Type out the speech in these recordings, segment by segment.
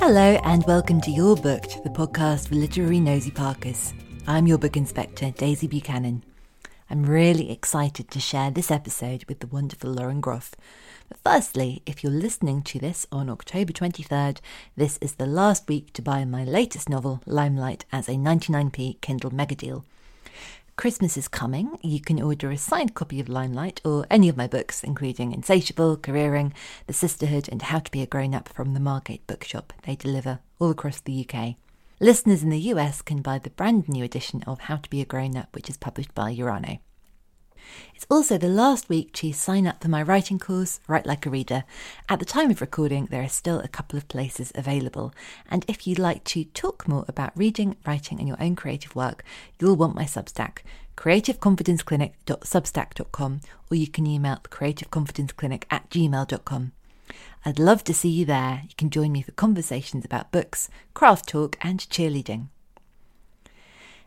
Hello, and welcome to You're Booked, the podcast for literary nosy parkers. I'm your book inspector, Daisy Buchanan. I'm really excited to share this episode with the wonderful Lauren Groff. But firstly, if you're listening to this on October 23rd, this is the last week to buy my latest novel, Limelight, as a 99p Kindle mega deal. Christmas is coming. You can order a signed copy of Limelight or any of my books, including Insatiable, Careering, The Sisterhood, and How to Be a Grown Up from the Margate Bookshop. They deliver all across the UK. Listeners in the US can buy the brand new edition of How to Be a Grown Up, which is published by Urano. It's also the last week to sign up for my writing course, Write Like a Reader. At the time of recording, there are still a couple of places available. And if you'd like to talk more about reading, writing, and your own creative work, you'll want my Substack, creativeconfidenceclinic.substack.com, or you can email creativeconfidenceclinic at gmail.com. I'd love to see you there. You can join me for conversations about books, craft talk, and cheerleading.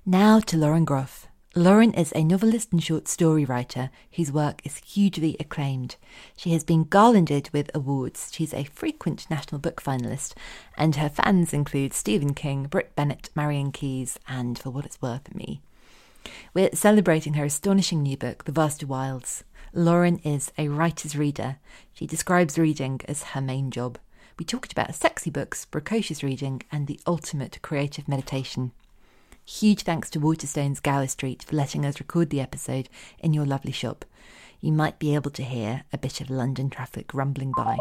Now to Lauren Groff. Lauren is a novelist and short story writer whose work is hugely acclaimed. She has been garlanded with awards. She's a frequent National Book finalist, and her fans include Stephen King, Brit Bennett, Marian Keyes, and for what it's worth, me. We're celebrating her astonishing new book, The Vaster Wilds. Lauren is a writer's reader. She describes reading as her main job. We talked about sexy books, precocious reading, and the ultimate creative meditation. Huge thanks to Waterstones Gower Street for letting us record the episode in your lovely shop. You might be able to hear a bit of London traffic rumbling by.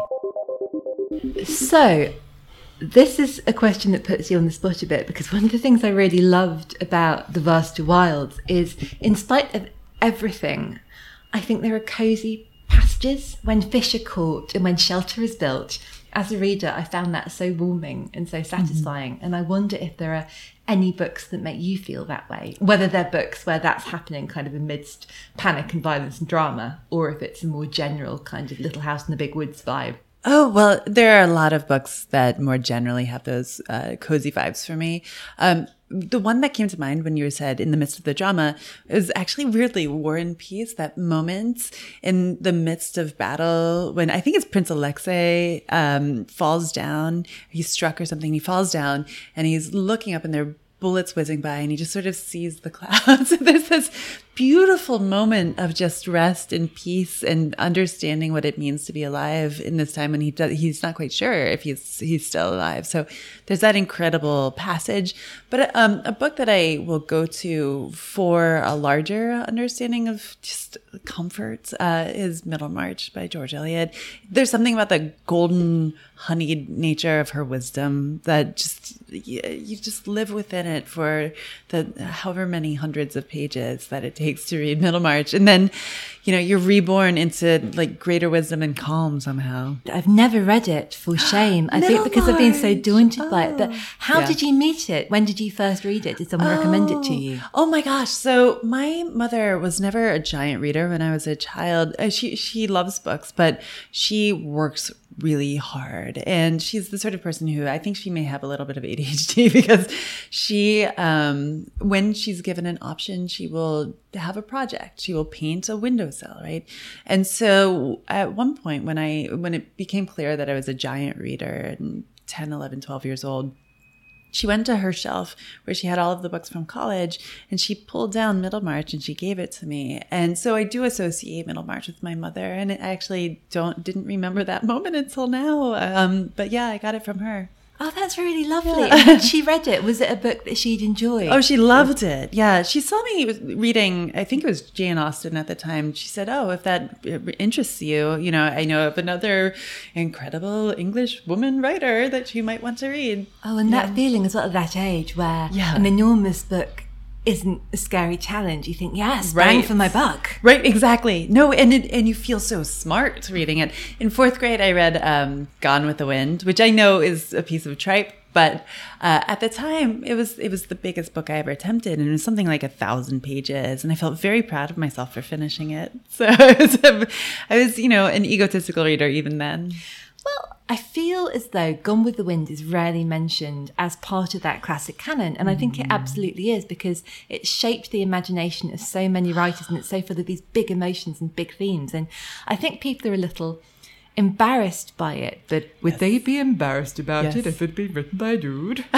So, this is a question that puts you on the spot a bit because one of the things I really loved about The Vaster Wilds is, in spite of everything, I think there are cosy passages when fish are caught and when shelter is built. As a reader, I found that so warming and so satisfying. Mm-hmm. And I wonder if there are any books that make you feel that way, whether they're books where that's happening kind of amidst panic and violence and drama, or if it's a more general kind of Little House in the Big Woods vibe. Oh, well, there are a lot of books that more generally have those uh, cozy vibes for me. Um, the one that came to mind when you said in the midst of the drama is actually weirdly War and Peace, that moment in the midst of battle when I think it's Prince Alexei um, falls down, he's struck or something, he falls down and he's looking up and there are bullets whizzing by and he just sort of sees the clouds. There's this beautiful moment of just rest and peace and understanding what it means to be alive in this time when he does, he's not quite sure if he's he's still alive. So there's that incredible passage. But um, a book that I will go to for a larger understanding of just comfort uh, is Middlemarch by George Eliot. There's something about the golden honeyed nature of her wisdom that just you, you just live within it for the however many hundreds of pages that it takes to read Middlemarch. And then, you know, you're reborn into like greater wisdom and calm somehow. I've never read it for shame. I think because I've been so daunted oh. by it. But oh. how yeah. did you meet it? When did you first read it? Did someone oh. recommend it to you? Oh my gosh. So my mother was never a giant reader when I was a child. Uh, she, she loves books, but she works really hard. And she's the sort of person who I think she may have a little bit of ADHD because she, um, when she's given an option, she will have a project. She will paint a windowsill, right? And so at one point when I, when it became clear that I was a giant reader and 10, 11, 12 years old, she went to her shelf where she had all of the books from college and she pulled down Middlemarch and she gave it to me. And so I do associate Middlemarch with my mother and I actually don't didn't remember that moment until now. Um, but yeah, I got it from her. Oh, that's really lovely. And she read it. Was it a book that she'd enjoyed? Oh, she loved it. Yeah, she saw me reading. I think it was Jane Austen at the time. She said, "Oh, if that uh, interests you, you know, I know of another incredible English woman writer that you might want to read." Oh, and yeah. that feeling as well at that age, where yeah. an enormous book isn't a scary challenge. You think, yes, right. bang for my buck. Right, exactly. No, and it, and you feel so smart reading it. In fourth grade, I read um, Gone with the Wind, which I know is a piece of tripe, but uh, at the time, it was it was the biggest book I ever attempted, and it was something like a thousand pages, and I felt very proud of myself for finishing it. So I was, I was you know, an egotistical reader even then. Well, I feel as though Gone with the Wind is rarely mentioned as part of that classic canon. And I think it mm. absolutely is because it shaped the imagination of so many writers and it's so full of these big emotions and big themes. And I think people are a little embarrassed by it, but would yes. they be embarrassed about yes. it if it'd been written by a dude?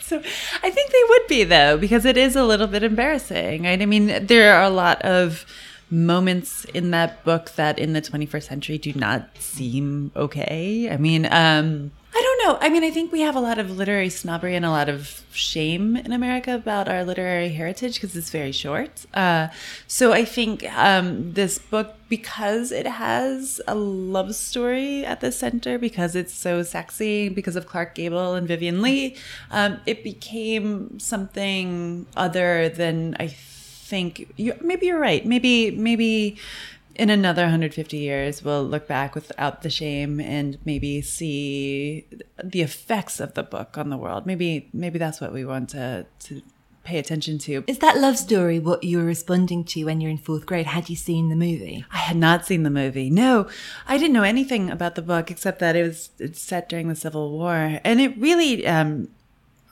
so I think they would be though, because it is a little bit embarrassing. Right? I mean, there are a lot of moments in that book that in the 21st century do not seem okay. I mean, um, I don't know. I mean, I think we have a lot of literary snobbery and a lot of shame in America about our literary heritage because it's very short. Uh, so I think um, this book, because it has a love story at the center, because it's so sexy, because of Clark Gable and Vivien Leigh, um, it became something other than I think you, maybe you're right. Maybe maybe in another 150 years we'll look back without the shame and maybe see the effects of the book on the world. Maybe maybe that's what we want to to pay attention to. Is that love story what you were responding to when you're in fourth grade? Had you seen the movie? I had not seen the movie. No, I didn't know anything about the book except that it was set during the Civil War, and it really um,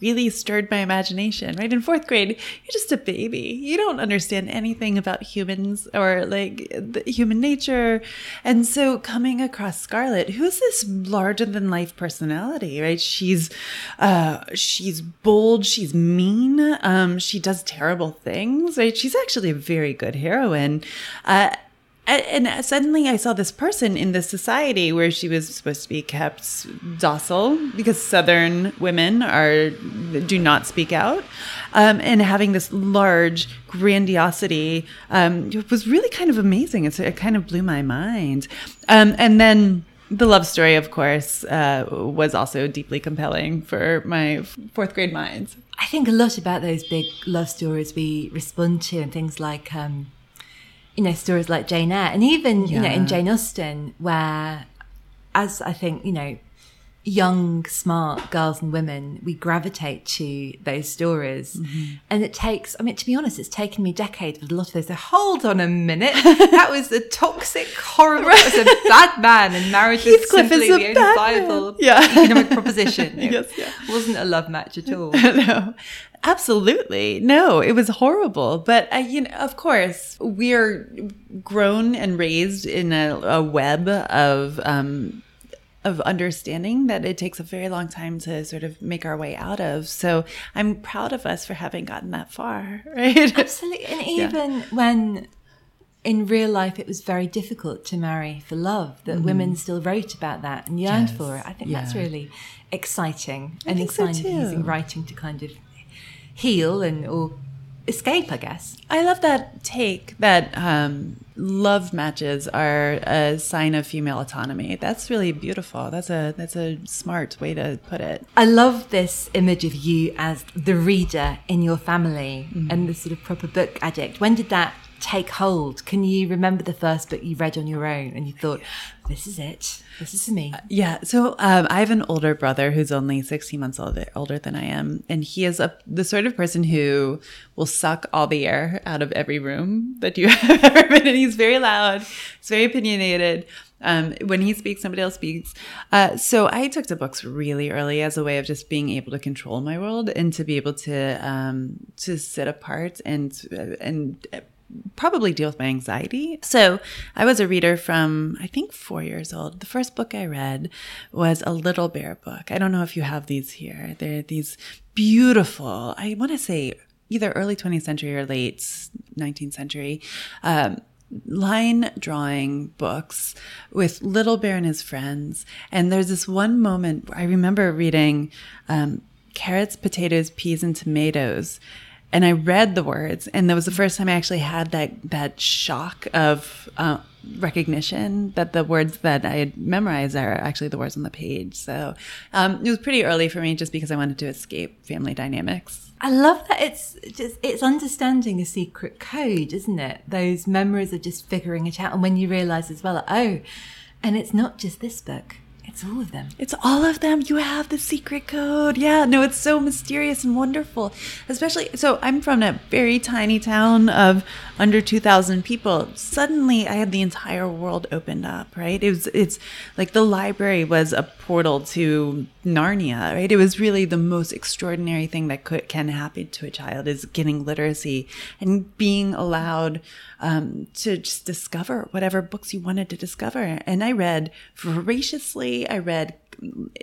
really stirred my imagination, right? In fourth grade, you're just a baby. You don't understand anything about humans or like human nature. And so coming across Scarlett, who's this larger than life personality, right? She's, uh, she's bold. She's mean. Um, she does terrible things, right? She's actually a very good heroine. Uh, and suddenly I saw this person in this society where she was supposed to be kept docile because Southern women are do not speak out, um, and having this large grandiosity um, was really kind of amazing. It's, it kind of blew my mind, um, and then. The love story, of course, uh, was also deeply compelling for my fourth grade minds. I think a lot about those big love stories we respond to, and things like um, you know, stories like Jane Eyre, and even yeah. you know in Jane Austen, where, as I think you know, young, smart girls and women, we gravitate to those stories. Mm-hmm. And it takes, I mean, to be honest, it's taken me decades with a lot of those. So hold on a minute. that was a toxic, horrible, that was a bad man and marriage was simply the only viable yeah. economic proposition. It yes, yeah. wasn't a love match at all. no. Absolutely. No, it was horrible. But, uh, you know, of course, we're grown and raised in a, a web of, um, of understanding that it takes a very long time to sort of make our way out of. So I'm proud of us for having gotten that far, right? Absolutely. And even yeah. when in real life it was very difficult to marry for love, that mm-hmm. women still wrote about that and yearned yes. for it. I think yeah. that's really exciting I and exciting so using writing to kind of heal and or escape, I guess. I love that take that um, love matches are a sign of female autonomy. That's really beautiful. That's a that's a smart way to put it. I love this image of you as the reader in your family mm-hmm. and the sort of proper book addict. When did that take hold? Can you remember the first book you read on your own and you thought, this is it? This is me? Uh, yeah. So um, I have an older brother who's only 16 months older, older than I am. And he is a, the sort of person who will suck all the air out of every room that you have ever been in. He's very loud, he's very opinionated. Um, when he speaks, somebody else speaks. Uh, so I took to books really early as a way of just being able to control my world and to be able to um, to sit apart and and probably deal with my anxiety. So I was a reader from, I think, four years old. The first book I read was a Little Bear book. I don't know if you have these here. They're these beautiful, I want to say either early 20th century or late 19th century. Um, line drawing books with Little Bear and his friends. And there's this one moment I remember reading um, carrots, potatoes, peas, and tomatoes. And I read the words, and that was the first time I actually had that that shock of uh, recognition that the words that I had memorized are actually the words on the page. So um, it was pretty early for me, just because I wanted to escape family dynamics. I love that it's just it's understanding a secret code, isn't it? Those memories of just figuring it out, and when you realize as well, oh, and it's not just this book. It's all of them. It's all of them. You have the secret code. Yeah, no, it's so mysterious and wonderful. Especially, so I'm from a very tiny town of under 2,000 people. Suddenly, I had the entire world opened up, right? It was, it's like the library was a portal to Narnia, right? It was really the most extraordinary thing that could, can happen to a child is getting literacy and being allowed um, to just discover whatever books you wanted to discover. And I read voraciously. I read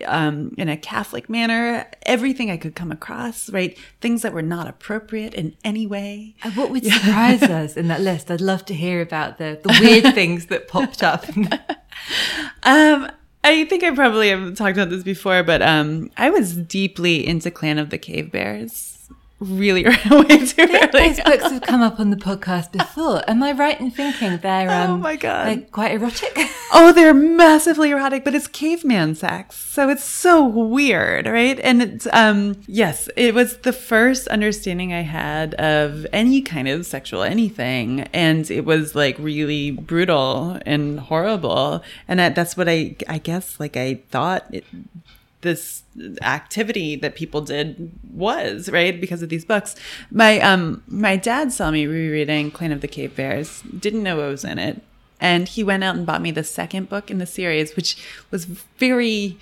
um, in a Catholic manner, everything I could come across, right? Things that were not appropriate in any way. And what would surprise us in that list? I'd love to hear about the, the weird things that popped up. um, I think I probably have talked about this before, but um, I was deeply into Clan of the Cave Bears really way too early. Those books have come up on the podcast before. Am I right in thinking they're oh um, oh my god they're quite erotic? oh, they're massively erotic, but it's caveman sex, so it's so weird, right? And it's um yes, it was the first understanding I had of any kind of sexual anything, and it was like really brutal and horrible, and that, that's what I I guess like I thought it this activity that people did was right because of these books. My um my dad saw me rereading clan of the cave bears didn't know what was in it and he went out and bought me the second book in the series which was very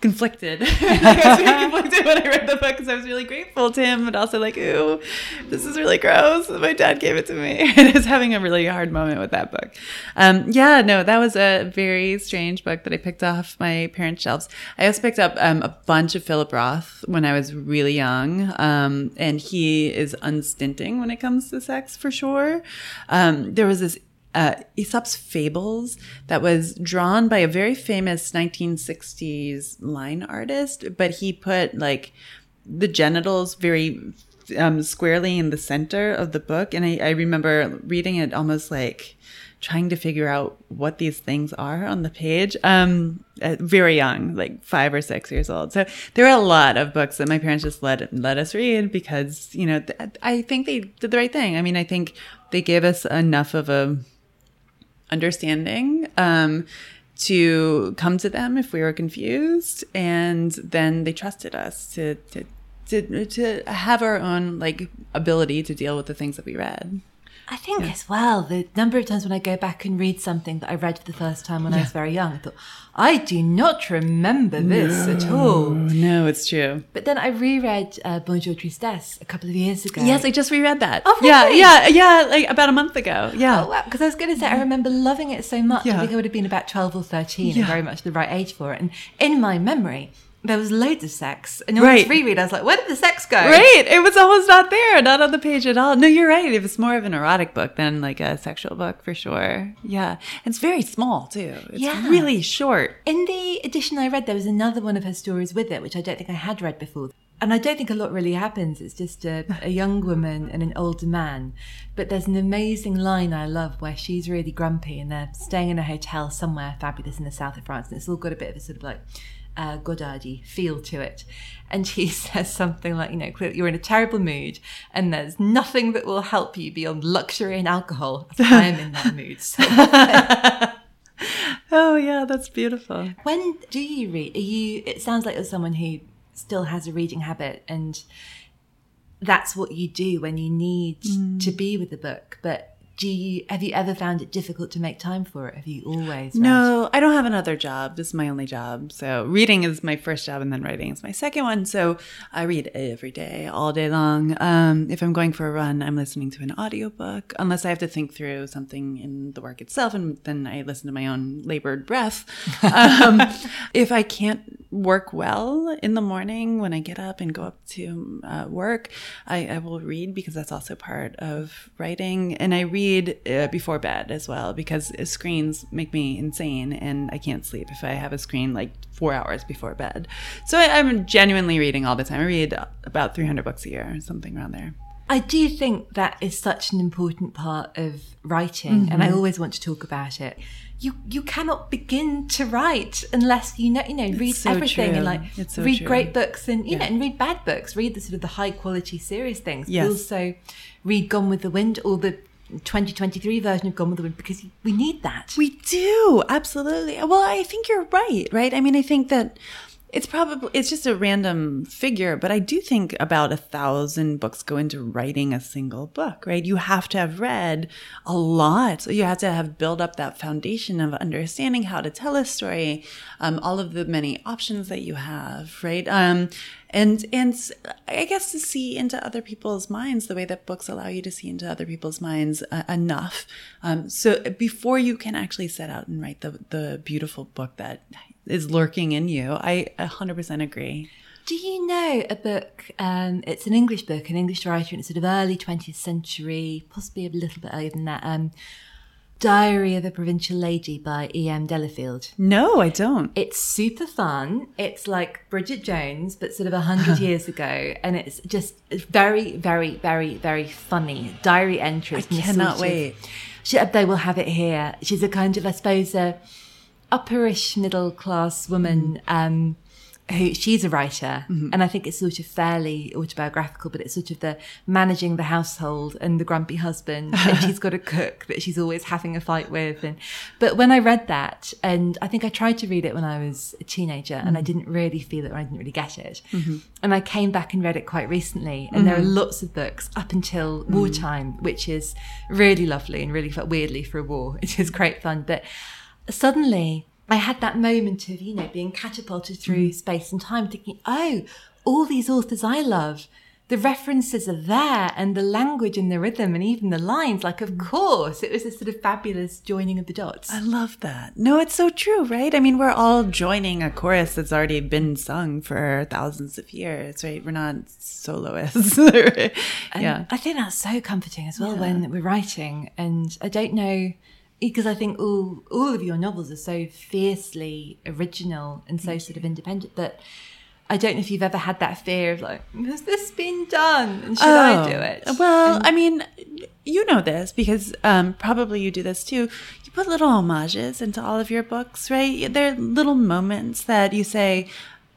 conflicted. I was really conflicted when I read the book because I was really grateful to him, but also like, ooh, this is really gross. My dad gave it to me. and I was having a really hard moment with that book. Um, yeah, no, that was a very strange book that I picked off my parents' shelves. I also picked up um, a bunch of Philip Roth when I was really young, um, and he is unstinting when it comes to sex for sure. Um, there was this uh, Aesop's Fables that was drawn by a very famous 1960s line artist, but he put like the genitals very um, squarely in the center of the book. And I, I remember reading it almost like trying to figure out what these things are on the page. Um, very young, like five or six years old. So there are a lot of books that my parents just let let us read because you know th- I think they did the right thing. I mean, I think they gave us enough of a understanding um, to come to them if we were confused, and then they trusted us to to to, to have our own like ability to deal with the things that we read. I think yeah. as well, the number of times when I go back and read something that I read for the first time when yeah. I was very young, I thought, I do not remember this no, at all. No, it's true. But then I reread uh, Bonjour Tristesse a couple of years ago. Yes, I just reread that. Oh, really? Yeah, yeah, yeah, like about a month ago. Yeah. Oh, wow. Because I was going to say, I remember loving it so much. Yeah. I think I would have been about 12 or 13 yeah. and very much the right age for it. And in my memory, there was loads of sex. And right. I reread, I was like, where did the sex go? Right. It was almost not there, not on the page at all. No, you're right. It was more of an erotic book than like a sexual book for sure. Yeah. And it's very small too. It's yeah. really short. In the edition I read, there was another one of her stories with it, which I don't think I had read before. And I don't think a lot really happens. It's just a, a young woman and an older man. But there's an amazing line I love where she's really grumpy and they're staying in a hotel somewhere fabulous in the south of France. And it's all got a bit of a sort of like uh, Godardy feel to it. And he says something like, you know, you're in a terrible mood and there's nothing that will help you beyond luxury and alcohol. I am in that mood. So. oh, yeah, that's beautiful. When do you read? Are you, it sounds like you're someone who still has a reading habit and that's what you do when you need mm. to be with the book. But do you have you ever found it difficult to make time for it have you always read? no i don't have another job this is my only job so reading is my first job and then writing is my second one so i read every day all day long um, if i'm going for a run i'm listening to an audiobook unless i have to think through something in the work itself and then i listen to my own labored breath um, if i can't work well in the morning when I get up and go up to uh, work. I, I, will read because that's also part of writing. And I read uh, before bed as well because screens make me insane and I can't sleep if I have a screen like four hours before bed. So I, I'm genuinely reading all the time. I read about 300 books a year, something around there. I do think that is such an important part of writing, mm-hmm. and I mm-hmm. always want to talk about it. You you cannot begin to write unless you know you know read so everything true. and like so read true. great books and you yeah. know and read bad books. Read the sort of the high quality serious things. Yes. Also read Gone with the Wind or the 2023 version of Gone with the Wind because we need that. We do absolutely. Well, I think you're right. Right. I mean, I think that it's probably it's just a random figure, but I do think about a thousand books go into writing a single book, right? You have to have read a lot. So you have to have built up that foundation of understanding how to tell a story, um, all of the many options that you have, right? Um, and and I guess to see into other people's minds the way that books allow you to see into other people's minds uh, enough. Um, so before you can actually set out and write the the beautiful book that is lurking in you. I 100% agree. Do you know a book? Um, it's an English book, an English writer, and it's sort of early 20th century, possibly a little bit earlier than that. Um, Diary of a Provincial Lady by E.M. Delafield. No, I don't. It's super fun. It's like Bridget Jones, but sort of a hundred years ago, and it's just very, very, very, very funny diary entries. I cannot wait. She, they will have it here. She's a kind of, I suppose, a upperish middle class woman um, who she's a writer mm-hmm. and i think it's sort of fairly autobiographical but it's sort of the managing the household and the grumpy husband and she's got a cook that she's always having a fight with and but when i read that and i think i tried to read it when i was a teenager mm-hmm. and i mm-hmm. didn't really feel it or i didn't really get it mm-hmm. and i came back and read it quite recently and there are mm-hmm. lots of books up until wartime which is really lovely and really felt weirdly for a war it is great fun but suddenly I had that moment of, you know, being catapulted through mm. space and time, thinking, oh, all these authors I love, the references are there and the language and the rhythm and even the lines. Like, of mm. course, it was a sort of fabulous joining of the dots. I love that. No, it's so true, right? I mean, we're all joining a chorus that's already been sung for thousands of years, right? We're not soloists. yeah. I think that's so comforting as well yeah. when we're writing. And I don't know because I think all all of your novels are so fiercely original and so sort of independent that I don't know if you've ever had that fear of like, has this been done? And should oh, I do it? Well, and, I mean, you know this because um, probably you do this too. You put little homages into all of your books, right? There are little moments that you say,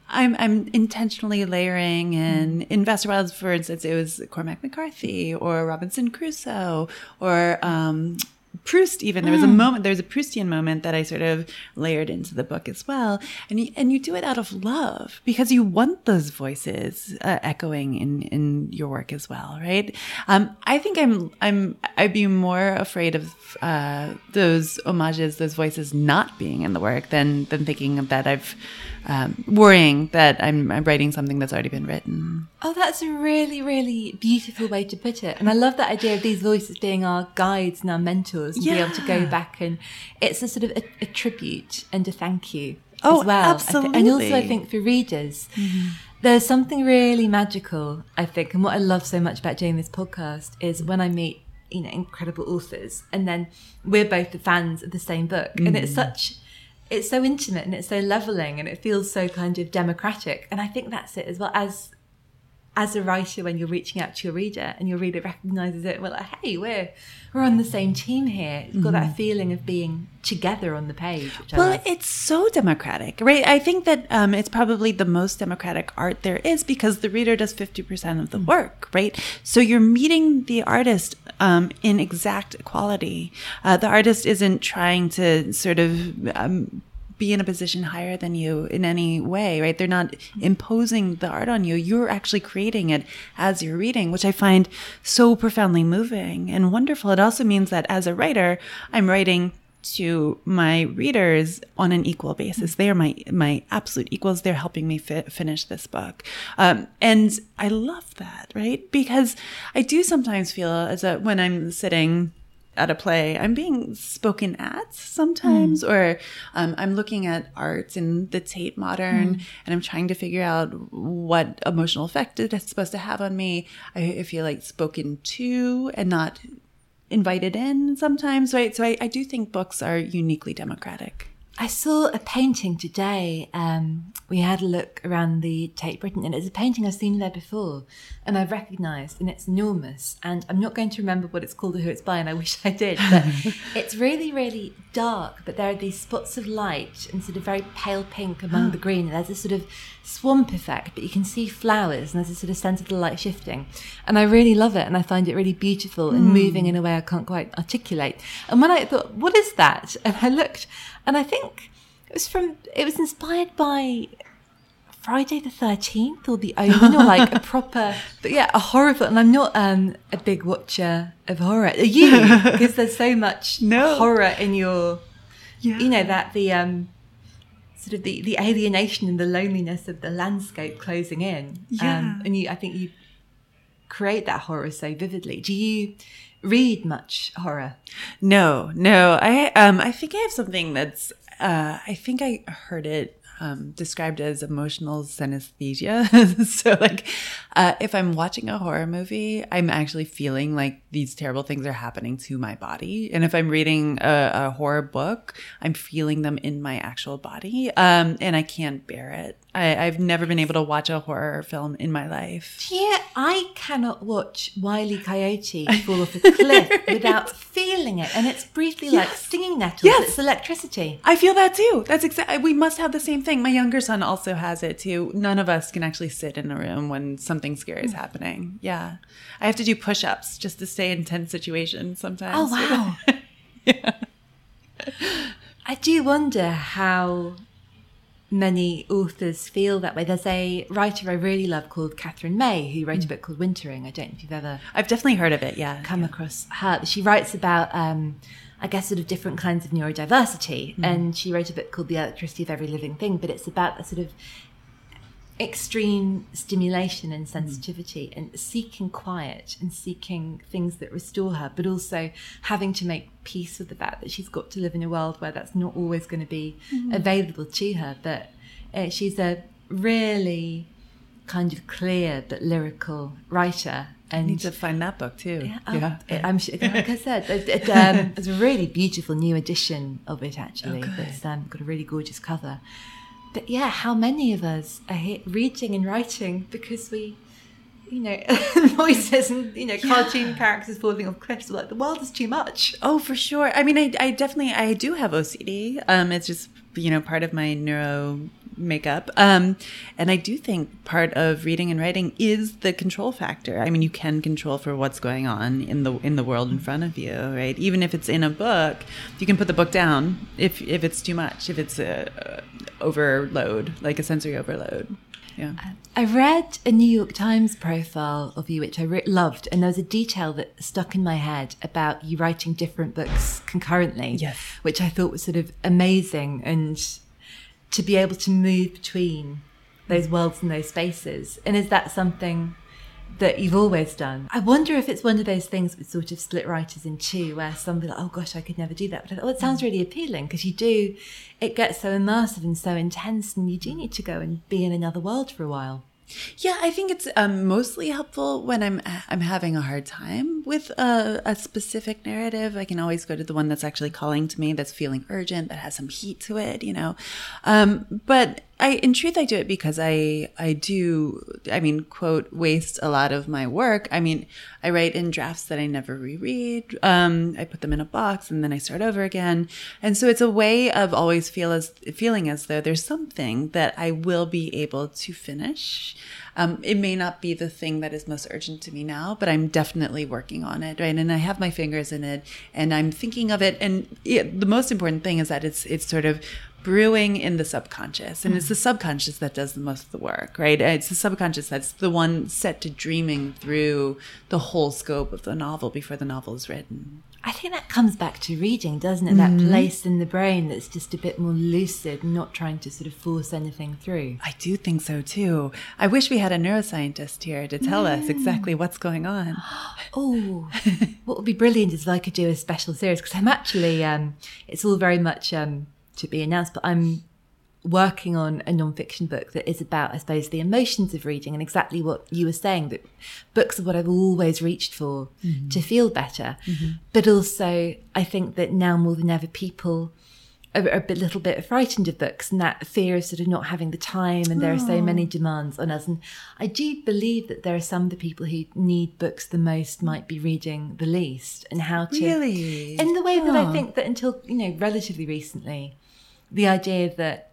I'm I'm intentionally layering in. In Vaster Wilds, for instance, it was Cormac McCarthy or Robinson Crusoe or um, Proust even there was a mm. moment there's a Proustian moment that I sort of layered into the book as well and you, and you do it out of love because you want those voices uh, echoing in in your work as well right um, I think I'm I'm I'd be more afraid of uh, those homages those voices not being in the work than than thinking that I've um, worrying that I'm, I'm, writing something that's already been written. Oh, that's a really, really beautiful way to put it. And I love that idea of these voices being our guides and our mentors and yeah. be able to go back and it's a sort of a, a tribute and a thank you oh, as well. Absolutely. And also, I think for readers, mm-hmm. there's something really magical, I think. And what I love so much about doing this podcast is when I meet you know incredible authors and then we're both the fans of the same book mm. and it's mm. such it's so intimate and it's so leveling and it feels so kind of democratic. And I think that's it as well as as a writer when you're reaching out to your reader and your reader recognizes it well like, hey we're we're on the same team here. It's got mm-hmm. that feeling of being together on the page well it's so democratic right? I think that um, it's probably the most democratic art there is because the reader does 50% of the mm-hmm. work right? So you're meeting the artist um, in exact equality uh, the artist isn't trying to sort of um, be in a position higher than you in any way, right? They're not imposing the art on you. You're actually creating it as you're reading, which I find so profoundly moving and wonderful. It also means that as a writer, I'm writing to my readers on an equal basis. They are my my absolute equals. They're helping me fi- finish this book, um, and I love that, right? Because I do sometimes feel as a when I'm sitting at a play, I'm being spoken at sometimes, mm. or um, I'm looking at art in the Tate Modern mm. and I'm trying to figure out what emotional effect it's supposed to have on me. I, I feel like spoken to and not invited in sometimes, right? So I, I do think books are uniquely democratic. I saw a painting today. Um, we had a look around the Tate Britain, and it's a painting I've seen there before, and I've recognised, and it's enormous. And I'm not going to remember what it's called or who it's by, and I wish I did. But it's really, really dark. But there are these spots of light and sort of very pale pink among the green. And there's a sort of swamp effect, but you can see flowers, and there's a sort of sense of the light shifting. And I really love it, and I find it really beautiful and mm. moving in a way I can't quite articulate. And when I thought, what is that? And I looked and I think it was from it was inspired by Friday the Thirteenth or The Omen or like a proper, but yeah, a horror film. And I'm not um, a big watcher of horror. Are you? Because there's so much no. horror in your, yeah. you know, that the um, sort of the the alienation and the loneliness of the landscape closing in. Yeah. Um, and you, I think you create that horror so vividly. Do you? Read much horror? No, no. I um I think I have something that's uh I think I heard it um, described as emotional synesthesia. so, like, uh, if I'm watching a horror movie, I'm actually feeling like these terrible things are happening to my body. And if I'm reading a, a horror book, I'm feeling them in my actual body. Um, and I can't bear it. I, have never been able to watch a horror film in my life. Yeah, I cannot watch Wiley Coyote fall off a cliff without feeling it, and it's briefly yes. like stinging nettles. Yes. it's electricity. I feel that too. That's exactly. We must have the same thing. My younger son also has it too. None of us can actually sit in a room when something scary is mm. happening. Yeah, I have to do push-ups just to stay in tense situations sometimes. Oh wow. yeah. I do wonder how many authors feel that way. There's a writer I really love called Katherine May who wrote mm. a book called Wintering. I don't know if you've ever. I've definitely heard of it. Yeah, come yeah. across her. She writes about, um, I guess, sort of different kinds of neurodiversity, mm. and she wrote a book called The Electricity of Every Living Thing. But it's about a sort of extreme stimulation and sensitivity mm. and seeking quiet and seeking things that restore her, but also having to make peace with the fact that she's got to live in a world where that's not always going to be mm. available to her. But uh, she's a really kind of clear but lyrical writer. And I need to find that book too. Yeah, oh, yeah. It, I'm sure, like I said, it, it, um, it's a really beautiful new edition of it. Actually, oh, it's um, got a really gorgeous cover but yeah, how many of us are here reading and writing because we, you know, noises and you know, cartoon yeah. characters falling off cliffs. Like the world is too much. Oh, for sure. I mean, I, I definitely, I do have OCD. Um, it's just you know part of my neuro makeup. Um, and I do think part of reading and writing is the control factor. I mean, you can control for what's going on in the in the world in front of you, right? Even if it's in a book, you can put the book down if if it's too much, if it's a, a overload, like a sensory overload. Yeah. I read a New York Times profile of you, which I re- loved, and there was a detail that stuck in my head about you writing different books concurrently. Yes. Which I thought was sort of amazing and to be able to move between those worlds and those spaces. And is that something that you've always done? I wonder if it's one of those things that sort of split writers in two, where some be like, oh gosh, I could never do that. But I thought, oh, it mm. sounds really appealing because you do, it gets so immersive and so intense, and you do need to go and be in another world for a while. Yeah, I think it's um, mostly helpful when I'm I'm having a hard time with a, a, specific narrative. I can always go to the one that's actually calling to me, that's feeling urgent, that has some heat to it, you know. Um, but I, in truth, I do it because I, I do, I mean, quote, waste a lot of my work. I mean, I write in drafts that I never reread. Um, I put them in a box and then I start over again. And so it's a way of always feel as, feeling as though there's something that I will be able to finish. Um, it may not be the thing that is most urgent to me now, but I'm definitely working on it, right? And I have my fingers in it, and I'm thinking of it. And it, the most important thing is that it's it's sort of brewing in the subconscious and it's the subconscious that does the most of the work right it's the subconscious that's the one set to dreaming through the whole scope of the novel before the novel is written I think that comes back to reading, doesn't it? That place in the brain that's just a bit more lucid, not trying to sort of force anything through. I do think so too. I wish we had a neuroscientist here to tell us exactly what's going on. Oh, what would be brilliant is if I could do a special series because I'm actually, um, it's all very much um, to be announced, but I'm working on a non-fiction book that is about, I suppose, the emotions of reading and exactly what you were saying that books are what I've always reached for to mm-hmm. feel better. Mm-hmm. But also, I think that now more than ever, people a bit, little bit frightened of books and that fear of sort of not having the time and there are so many oh. demands on us. And I do believe that there are some of the people who need books the most might be reading the least and how to Really? in the way that I Oh. think that until you know relatively recently, the idea that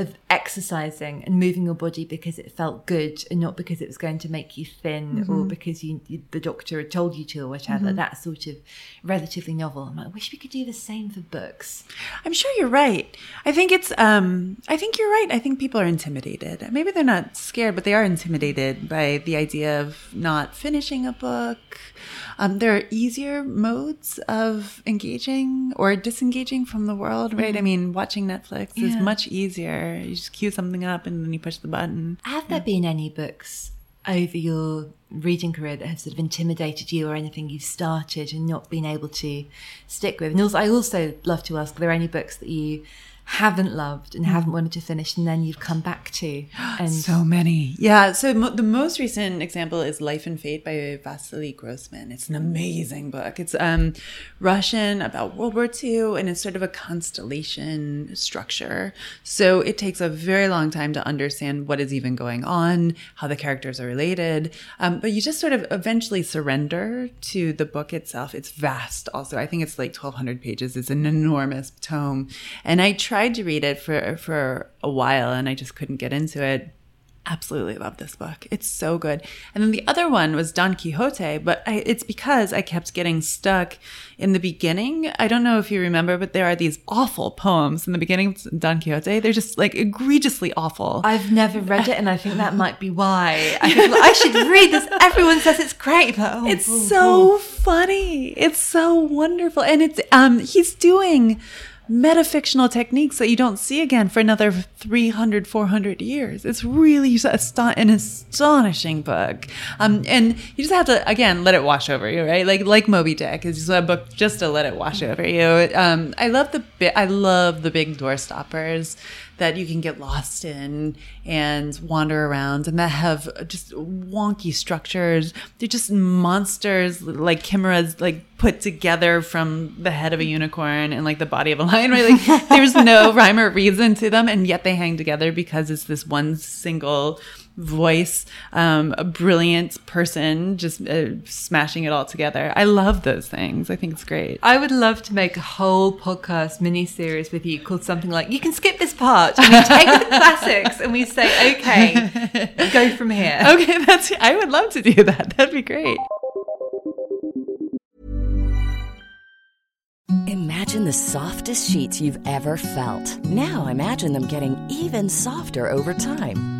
of exercising and moving your body because it felt good and not because it was going to make you thin Mm-hmm. or because you, you the doctor had told you to or whatever. That's sort of relatively novel. I'm like, I wish we could do the same for books. I'm sure you're right. I think it's um I think you're right. I think people are intimidated. Maybe they're not scared, but they are intimidated by the idea of not finishing a book. Um, there are easier modes of engaging or disengaging from the world, right? I mean, watching Netflix is much easier. You just cue something up and then you push the button. Have there been any books over your reading career that have sort of intimidated you or anything you've started and not been able to stick with? And also, I also love to ask, are there any books that you haven't loved and haven't wanted to finish and then you've come back to? And So many. Yeah. So mo- the most recent example is Life and Fate by Vasily Grossman. It's an amazing book. It's um, Russian about World War II and it's sort of a constellation structure. So it takes a very long time to understand what is even going on, how the characters are related. Um, but you just sort of eventually surrender to the book itself. It's vast also. I think it's like 1200 pages. It's an enormous tome. And I tried to read it for, for a while and I just couldn't get into it absolutely love this book. It's so good. And then the other one was Don Quixote, but I, it's because I kept getting stuck in the beginning. I don't know if you remember, but there are these awful poems in the beginning of Don Quixote. They're just like egregiously awful. I've never read it, and I think that might be why. I, think, I should read this. Everyone says it's great, but oh, it's oh, so funny. It's so wonderful. And it's um he's doing metafictional techniques that you don't see again for another 300 400 years. It's really an astonishing book. Um and you just have to again let it wash over you right? Like like moby dick is a book just to let it wash over you. Um i love the i love the big door stoppers that you can get lost in and wander around and that have just wonky structures. They're just monsters like chimeras like put together from the head of a unicorn and like the body of a lion, right? Like there's no rhyme or reason to them and yet they hang together because it's this one single voice, um, a brilliant person just uh, smashing it all together. I love those things. I think it's great. I would love to make a whole podcast mini series with you called something like "You can skip this part." And we take the classics and we say, "Okay, go from here." Okay, that's I would love to do that. That'd be great. Imagine the softest sheets you've ever felt. Now imagine them getting even softer over time.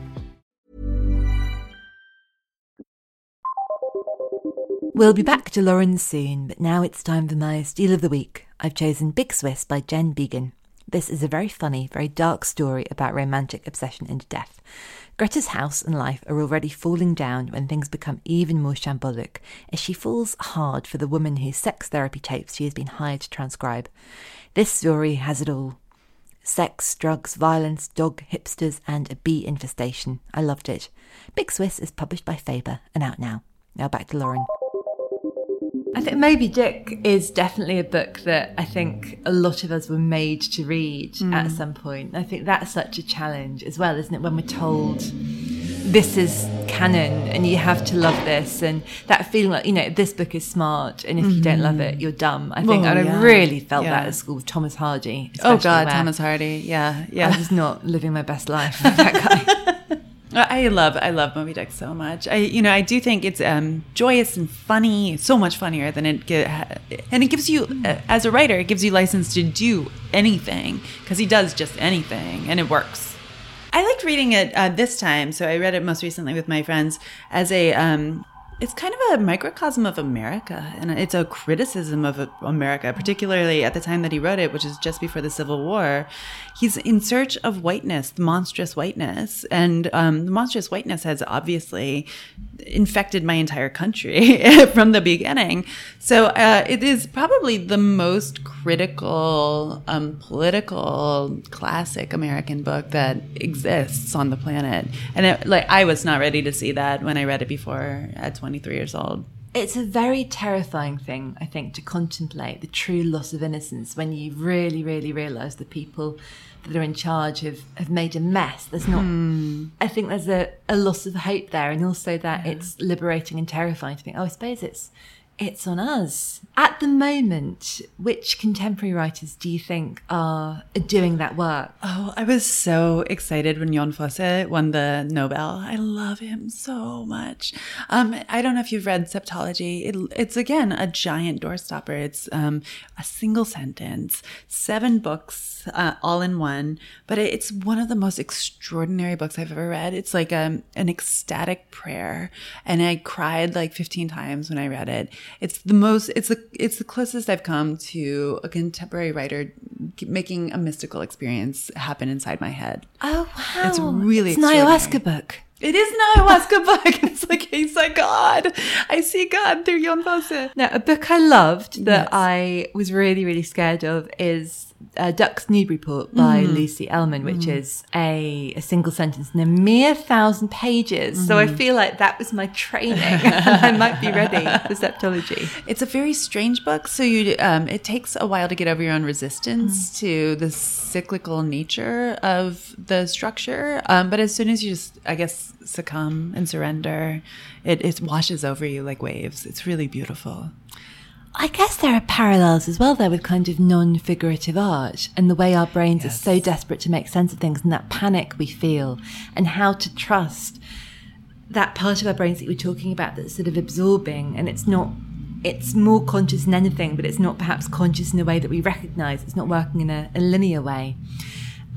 We'll be back to Lauren soon, but now it's time for my Steal of the Week. I've chosen Big Swiss by Jen Beagin. This is a very funny, very dark story about romantic obsession and death. Greta's house and life are already falling down when things become even more shambolic as she falls hard for the woman whose sex therapy tapes she has been hired to transcribe. This story has it all sex, drugs, violence, dog hipsters, and a bee infestation. I loved it. Big Swiss is published by Faber and out now. Now back to Lauren. I think Moby Dick is definitely a book that I think a lot of us were made to read mm. at some point. I think that's such a challenge as well, isn't it? When we're told this is canon and you have to love this and that feeling like you know this book is smart and if mm-hmm. you don't love it you're dumb i think and yeah. i really felt yeah. that at school with thomas hardy oh god thomas hardy yeah yeah i was not living my best life with that guy I love I love Moby Dick so much. I you know I do think it's um, joyous and funny, so much funnier than it get, and it gives you uh, as a writer it gives you license to do anything because he does just anything and it works. I liked reading it uh, this time, so I read it most recently with my friends as a um, it's kind of a microcosm of America, and it's a criticism of America, particularly at the time that he wrote it, which is just before the Civil War. He's in search of whiteness, the monstrous whiteness, and um, the monstrous whiteness has obviously infected my entire country from the beginning. So uh, it is probably the most critical, um, political, classic American book that exists on the planet, and it, like I was not ready to see that when I read it before at twenty. 23 years old. It's a very terrifying thing, I think, to contemplate the true loss of innocence when you really, really realise the people that are in charge have, have made a mess. There's not, hmm. I think there's a, a loss of hope there, and also that yeah. it's liberating and terrifying to think, oh, I suppose it's it's on us. At the moment, which contemporary writers do you think are doing that work? Oh, I was so excited when Jon Fosse won the Nobel. I love him so much. Um, I don't know if you've read Septology. It, it's again a giant doorstopper. It's um, a single sentence, seven books uh, all in one, but it's one of the most extraordinary books I've ever read. It's like um, an ecstatic prayer, and I cried like 15 times when I read it it's the most it's the it's the closest I've come to a contemporary writer making a mystical experience happen inside my head. Oh wow! It's really it's an ayahuasca book. It is an ayahuasca book. It's like he's like God. I see God through Jon Fosse. Now, a book I loved that yes. I was really really scared of is uh, Ducks Newburyport by mm. Lucy Ellmann, which mm. is a, a, single sentence and a mere thousand pages. Mm. So I mm-hmm. feel like that was my training, I might be ready for septology. It's a very strange book, so you um, it takes a while to get over your own resistance mm. to the cyclical nature of the structure. Um, but as soon as you just, I guess, succumb and surrender, it, it washes over you like waves. It's really beautiful. I guess there are parallels as well there with kind of non figurative art and the way our brains yes. are so desperate to make sense of things and that panic we feel and how to trust that part of our brains that we're talking about that's sort of absorbing and it's not it's more conscious than anything but it's not perhaps conscious in a way that we recognize it's not working in a, a linear way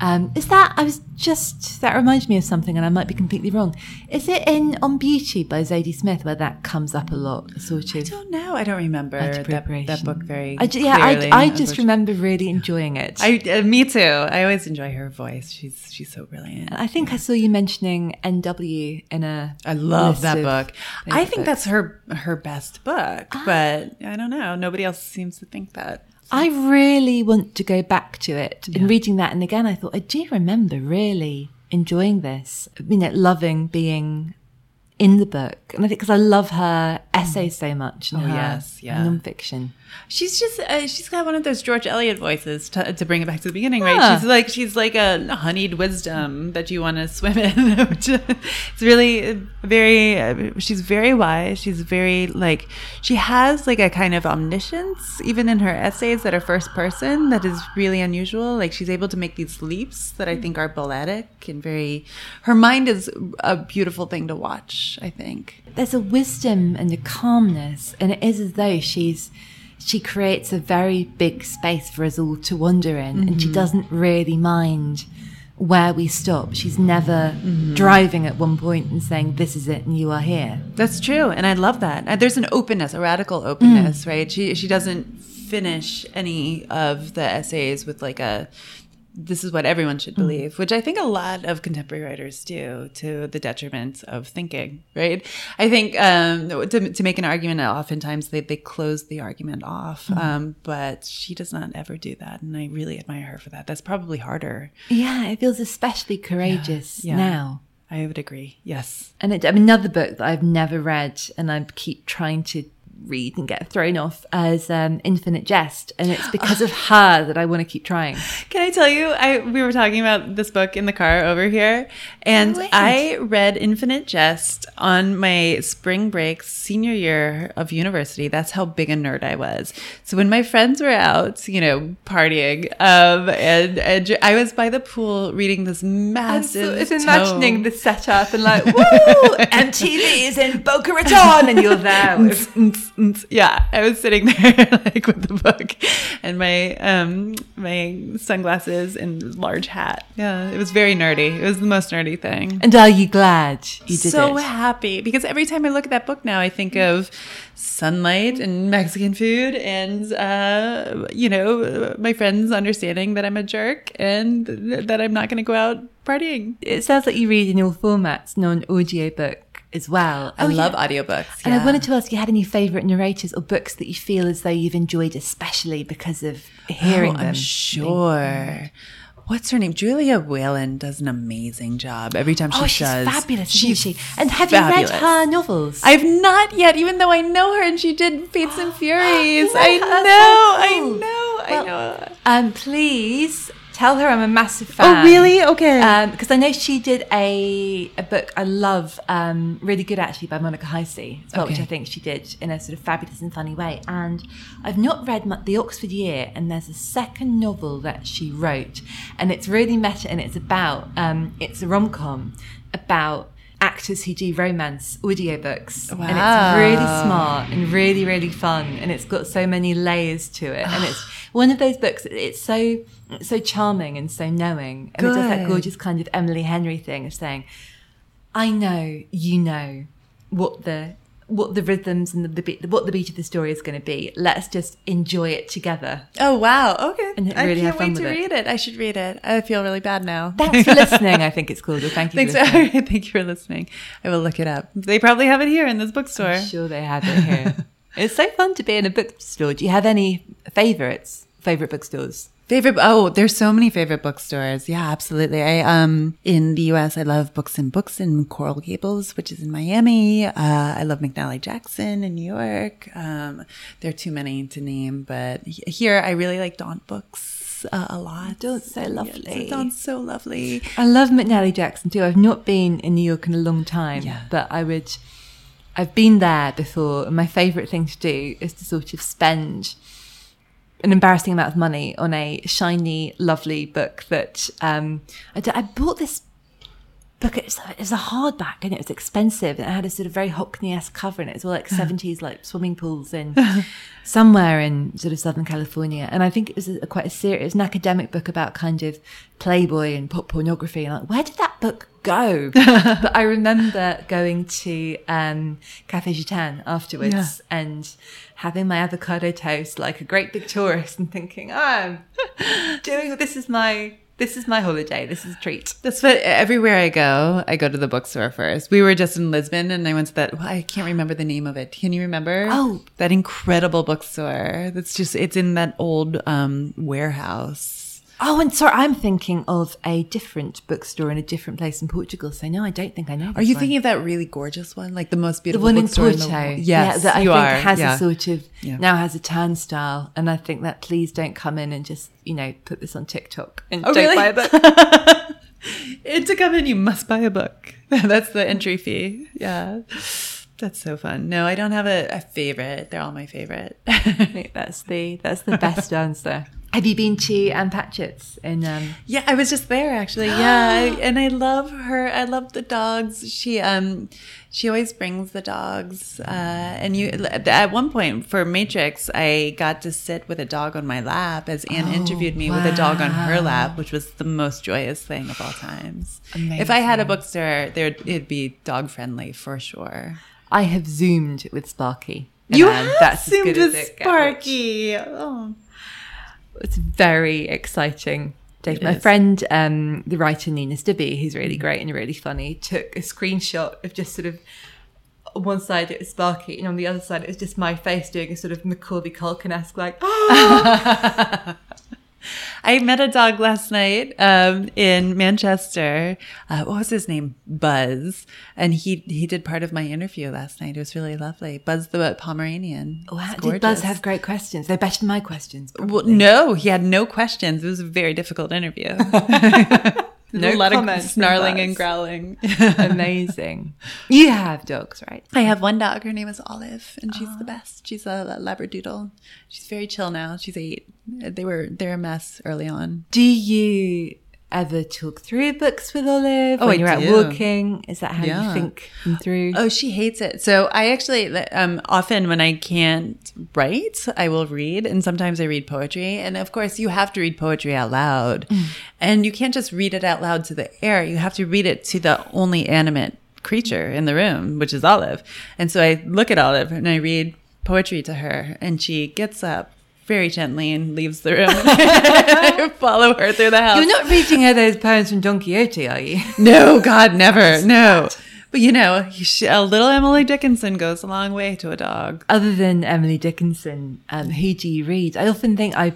um, is that I was just that reminds me of something, and I might be completely wrong. Is it in On Beauty by Zadie Smith where that comes up a lot? Sort of. I don't know. I don't remember that, that book very. I, yeah, clearly, I, I just remember really enjoying it. I, uh, me too. I always enjoy her voice. She's she's so brilliant. I think yeah. I saw you mentioning N.W. in a. I love that book. I think books. that's her her best book, ah. but I don't know. Nobody else seems to think that. I really want to go back to it. Yeah. In reading that, and again, I thought I do remember really enjoying this. You know, loving being in the book, and I think because I love her essays so much. And oh yes, yeah, nonfiction. She's just uh, she's got one of those George Eliot voices to, to bring it back to the beginning, right? She's like she's like a honeyed wisdom that you want to swim in. it's really very. Uh, she's very wise. She's very like she has like a kind of omniscience even in her essays that are first person that is really unusual. Like she's able to make these leaps that I think are balletic and very. Her mind is a beautiful thing to watch. I think there's a wisdom and a calmness, and it is as though she's she creates a very big space for us all to wander in, and she mm-hmm. doesn't really mind where we stop. She's never mm-hmm. driving at one point and saying, This is it, and you are here. That's true, and I love that. There's an openness, a radical openness, mm. right? She she doesn't finish any of the essays with like a this is what everyone should believe, which I think a lot of contemporary writers do to the detriment of thinking, right? I think um, to, to make an argument, oftentimes they, they close the argument off, um, but she does not ever do that. And I really admire her for that. That's probably harder. Yeah, it feels especially courageous yeah. now. I would agree. Yes. And it, another book that I've never read and I keep trying to read and get thrown off as um, Infinite Jest. And it's because of her that I want to keep trying. Can I tell you? I we were talking about this book in the car over here, and ahead. I read Infinite Jest on my spring break senior year of university. That's how big a nerd I was. So when my friends were out, you know, partying, um, and, and I was by the pool reading this massive. it's imagining the setup and like, woo, MTV is in Boca Raton, and you're there. With, yeah, I was sitting there like with the book and my um my sunglasses and large hat. Yeah, it was very nerdy. It was the most nerdy thing. and are you glad you did so it? happy because every time I look at that book now, I think of sunlight and Mexican food, and uh, you know, my friends understanding that I'm a jerk and th- that I'm not going to go out partying. It sounds like you read in all formats, non-audio book as well. I And love you- audiobooks. And I wanted to ask you had any favourite narrators or books that you feel as though you've enjoyed especially because of hearing Oh, them? I'm sure. What's her name? Julia Whelan does an amazing job every time she Oh, she's does. fabulous, She's she? And have fabulous. you read her novels? I've not yet, even though I know her and she did Fates and Furies. know I know, so I cool. know, I Well, know. Um, please tell her I'm a massive fan. Oh, really? Okay. Because I know she did a a book I love, um, really good actually by Monica Heisey as well, which I think she did in a sort of fabulous and funny way. And I've not read the Oxford Year, and there's a second novel that she wrote, and it's really meta, and it's about um, it's a rom com about actors who do romance audiobooks and it's really smart and really really fun and it's got so many layers to it and it's one of those books it's so it's so charming and so knowing and it does that gorgeous kind of Emily Henry thing of saying I know you know what the what the rhythms and the, the beat what the beat of the story is going to be let's just enjoy it together Oh wow! Okay, And I really have can't fun wait to it. read it. I should read it. I feel really bad now. thanks for listening I think it's called or thank you Thanks. for listening. Thank you for listening. I will look it up. They probably have it here in this bookstore. I'm sure they have it here it's so fun to be in a bookstore do you have any favorites favorite bookstores Favorite? Oh, there's so many favorite bookstores. Yeah, absolutely. I um in the U.S. I love Books and Books in Coral Gables, which is in Miami. Uh, I love McNally Jackson in New York. Um, there are too many to name, but here I really like Daunt Books uh, a lot. Daunt's so lovely. Daunt's so lovely. I love McNally Jackson too. I've not been in New York in a long time, Yeah. but I would. I've been there before, and my favourite thing to do is to sort of spend an embarrassing amount of money on a shiny, lovely book that um, I, d- I bought this book. It was, it was a hardback and it was expensive, and it had a sort of very Hockney-esque cover, and it was all like seventies, like swimming pools in somewhere in sort of Southern California. And I think it was a, quite a serious, an academic book about kind of Playboy and pop pornography. And like, where did that book go? but I remember going to um, Cafe Gitane afterwards Yeah. and having my avocado toast like a great big tourist and thinking, oh, I'm doing this is my this is my holiday. This is a treat. That's what everywhere I go, I go to the bookstore first. We were just in Lisbon and I went to that, well, I can't remember the name of it. Can you remember? Oh. that incredible bookstore. That's just, it's in that old um, warehouse. Oh, and sorry, I'm thinking of a different bookstore in a different place in Portugal. So no, I don't think I know. Are you one. thinking of that really gorgeous one? Like the most the beautiful one in Porto? the world? yeah, Yes, that I you think are. has yeah. a sort of Yeah. now has a turnstile, and I think that please don't come in and just you know put this on TikTok and Oh, don't really? buy a book. And to come in, you must buy a book. That's the entry fee. Yeah. That's so fun. No, I don't have a, a favorite. They're all my favorite. That's the that's the best answer. Have you been to Ann Patchett's in um Yeah, I was just there actually. Yeah, I, and I love her. I love the dogs. She um she always brings the dogs. Uh, and you at one point for Matrix, I got to sit with a dog on my lap as Ann interviewed me with a dog on her lap, which was the most joyous thing of all times. If I had a bookstore, there it'd be dog friendly for sure. I have zoomed with Sparky. You Ann. have That's zoomed with. Sparky. Oh. It's very exciting. Dave, my is. friend, um, the writer Nina Stibbe, who's really great and really funny, took a screenshot of just sort of on one side it was Sparky, and on the other side it was just my face doing a sort of Macaulay Culkin esque like, I met a dog last night um, in Manchester. Uh, what was his name? Buzz, and he he did part of my interview last night. It was really lovely. Buzz the Pomeranian. wow, did Buzz have great questions? They're better than my questions. Well, no, he had no questions. It was a very difficult interview. No a lot of comments from snarling and growling. Amazing. You have dogs, right? I have one dog. Her name is Olive, and she's the oh. best. She's a labradoodle. She's very chill now. She's eight. They were they're a mess early on. Do you ever talk through books with Olive Oh, when I you're out walking? Is that how Yeah. you think them through? Oh, she hates it. So I actually, um, often when I can't write, I will read, and sometimes I read poetry. And of course, you have to read poetry out loud, and you can't just read it out loud to the air. You have to read it to the only animate creature in the room, which is Olive. And so I look at Olive and I read poetry to her, and she gets up very gently and leaves the room. Follow her through the house. You're not reading her those poems from Don Quixote, are you? No, God, never. No. But you know, she- a little Emily Dickinson goes a long way to a dog. Other than Emily Dickinson, um, who do you read? I often think I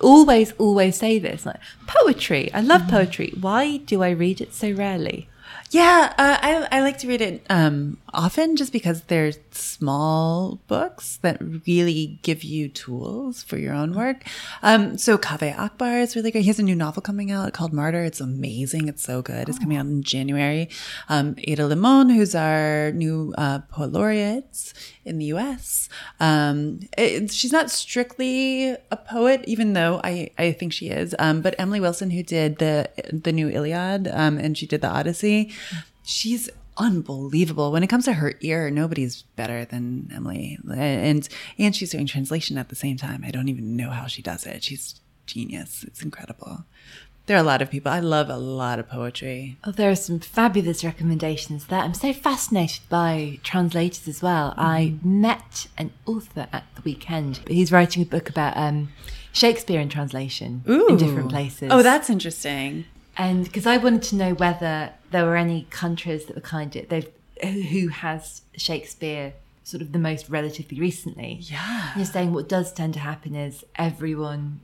always, always say this like poetry. I love poetry. Why do I read it so rarely? Yeah, uh, I, I like to read it um, often just because they're small books that really give you tools for your own work. Um, so Kaveh Akbar is really great. He has a new novel coming out called Martyr. It's amazing. It's so good. It's coming out in January. Um, Ada Limon, who's our new uh, poet laureate in the U.S. Um, it- she's not strictly a poet, even though I, I think she is. Um, but Emily Wilson, who did the the new Iliad, um, and she did the Odyssey, she's unbelievable. When it comes to her ear, nobody's better than Emily, and and she's doing translation at the same time. I don't even know how she does it. She's genius. It's incredible. There are a lot of people. I love a lot of poetry. Oh, there are some fabulous recommendations there. I'm so fascinated by translators as well. I met an author at the weekend. He's writing a book about um, Shakespeare in translation in different places. Oh, that's interesting. and because I wanted to know whether there were any countries that were kind of they've who has Shakespeare sort of the most relatively recently. Yeah. You're saying what does tend to happen is everyone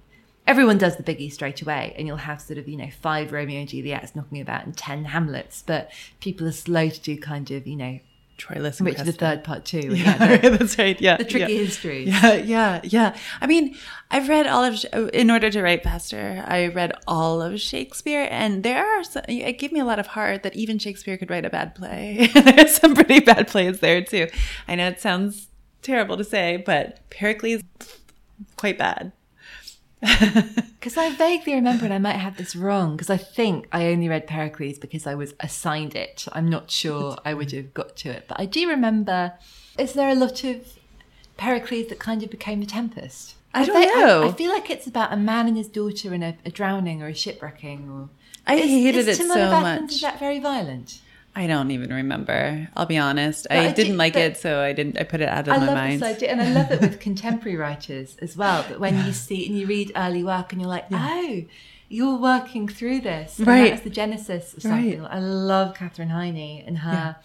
everyone does the biggie straight away and you'll have sort of, you know, five Romeo and Juliets knocking about and ten Hamlets, but people are slow to do kind of, you know, Troilus. Richard the Third Part Two. and Yeah, the, that's right. Yeah, the tricky yeah. histories. Yeah, yeah, yeah. I mean, I've read all of, in order to write faster, I read all of Shakespeare, and there are, some, it gave me a lot of heart that even Shakespeare could write a bad play. There's some pretty bad plays there, too. I know it sounds terrible to say, but Pericles, quite bad. Because I vaguely remember, and I might have this wrong, because I think I only read Pericles because I was assigned it. I'm not sure I would have got to it, but I do remember. Is there a lot of Pericles that kind of became the Tempest? I don't know. I, feel like it's about a man and his daughter in a, a drowning or a shipwrecking. Or I Is- hated is it so much. Is that very violent? I don't even remember. I'll be honest. I I didn't like it, so I didn't. I put it out of I my love mind. this idea, and I love it with contemporary writers as well. That when you see and you read early work, and you're like, oh, you're working through this, and Right. That's the genesis of something. Right. I love Katherine Heiny and her.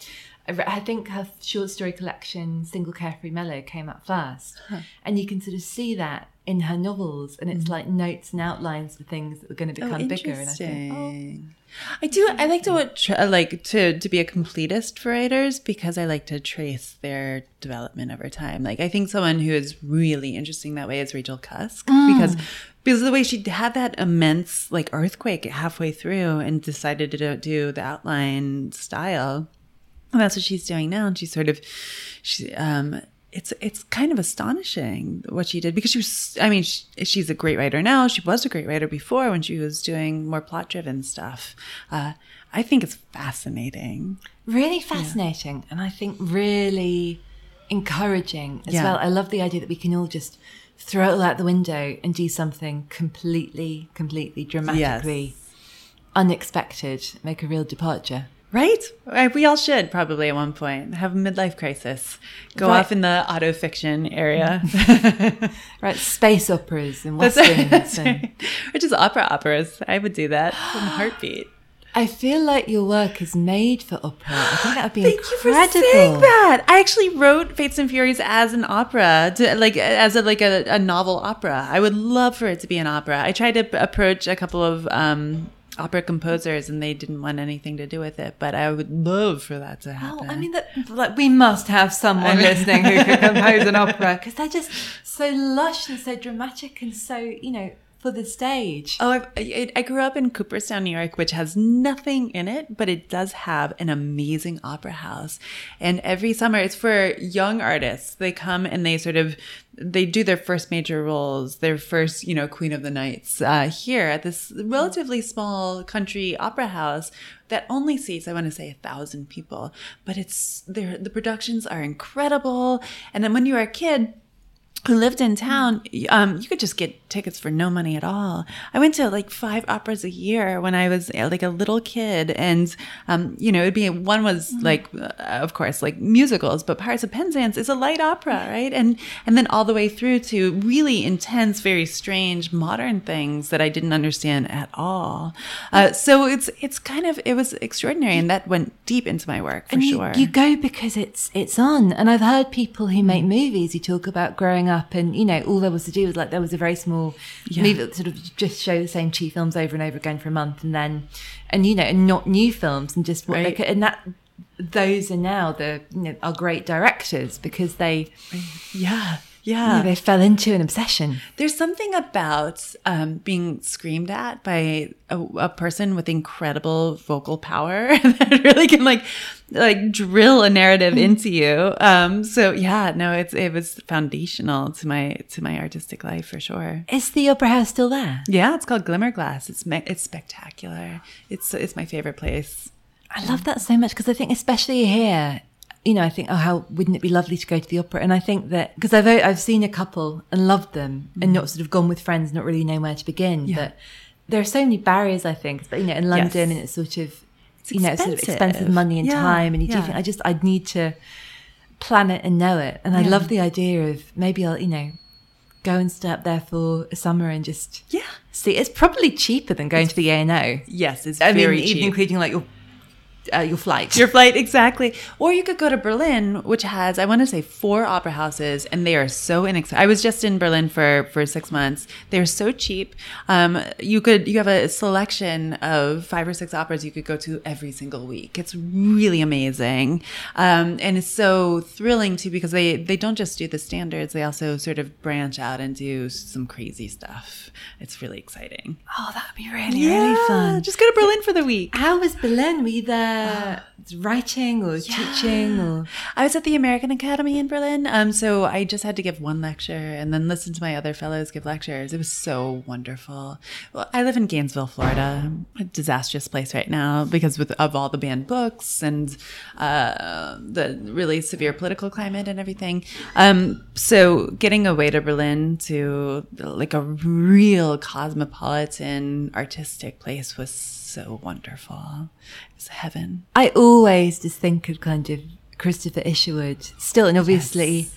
I I think her short story collection, Single Carefree Mellow, came out first, and you can sort of see that in her novels, and it's like notes and outlines for things that are going to Mm. Oh, become bigger. And I think, oh, interesting. I do. I like to I like to to be a completist for writers because I like to trace their development over time. Like I think someone who is really interesting that way is Rachel Cusk because because of the way she had that immense like earthquake halfway through and decided to do, do the outline style. And that's what she's doing now. And she's sort of, she, um, it's it's kind of astonishing what she did because she was I mean she, she's a great writer now she was a great writer before when she was doing more plot driven stuff uh, I think it's fascinating Really fascinating. And I think really encouraging as Yeah. well. I love the idea that we can all just throw it all out the window and do something completely, completely dramatically unexpected, make a real departure. Right Uh, we all should probably at one point have a midlife crisis go Right. off in the auto fiction area Right, space operas and westerns. And right. or just opera operas I would do that in a heartbeat I feel like your work is made for opera. I think that would be Thank incredible. you for saying that. I actually wrote Fates and Furies as an opera, to, like as a like a, a novel opera. I would love for it to be an opera. I tried to approach a couple of um, opera composers, and they didn't want anything to do with it. But I would love for that to Oh, happen. I mean, that, like we must have someone listening who could compose an opera because they're just so lush and so dramatic and so you know for the stage. Oh, I, I, grew up in Cooperstown, New York, which has nothing in it, but it does have an amazing opera house. And every summer, it's for young artists. They come and they sort of they do their first major roles, their first, you know, Queen of the Nights uh, here at this relatively small country opera house that only seats, I want to say, a thousand people. But it's there. The productions are incredible. And then when you were a kid who lived in town, um, you could just get tickets for no money at all. I went to like five operas a year when I was uh, like a little kid, and um, you know, it'd be one was like, uh, of course, like musicals, but Pirates of Penzance is a light opera, right? And and then all the way through to really intense, very strange modern things that I didn't understand at all. Uh, so it's it's kind of it was extraordinary, and that went deep into my work for and you, sure. you go because it's it's on. And I've heard people who make movies who talk about growing up, and you know, all there was to do was like there was a very small movie that sort of just show the same two films over and over again for a month, and then and you know, and not new films, and just what they could, and that those are now the you know are great directors because they yeah, you yeah. they fell into an obsession. There's something about um, being screamed at by a, a person with incredible vocal power that really can like like drill a narrative into you. Um, so yeah, no, it's it was foundational to my to my artistic life for sure. Is the opera house still there? Yeah, it's called Glimmerglass. It's me- it's spectacular. It's it's my favorite place. I love that so much because I think, especially here, you know, I think, oh, how wouldn't it be lovely to go to the opera? And I think that because I've I've seen a couple and loved them, and mm. not sort of gone with friends, not really knowing where to begin. Yeah. But there are so many barriers, I think. But you know, in London, and it's sort of you know, sort of expensive. money and Yeah, time, and you do think I just I'd need to plan it and know it. And I love the idea of maybe I'll you know go and stay up there for a summer and just Yeah. see. It's probably cheaper than going to the ENO. Yes, it's I mean, very even including like your uh, your flight. Your flight, exactly. Or you could go to Berlin, which has, I want to say, four opera houses, and they are so inexpensive. I was just in Berlin for for six months. They're so cheap. Um, you could you have a selection of five or six operas you could go to every single week. It's really amazing, um, and it's so thrilling too because they they don't just do the standards; they also sort of branch out and do some crazy stuff. It's really exciting. Oh, that would be really, really fun. Just go to Berlin for the week. How was Berlin? Were you there writing or teaching or? I was at the American Academy in Berlin. Um, so I just had to give one lecture and then listen to my other fellows give lectures. It was so wonderful. Well, I live in Gainesville, Florida, a disastrous place right now because with, of all the banned books and uh, the really severe political climate and everything. Um, so getting away to Berlin to like a real cosmopolitan artistic place was so wonderful. It was heaven. I always just think of kind of Christopher Isherwood still, and obviously,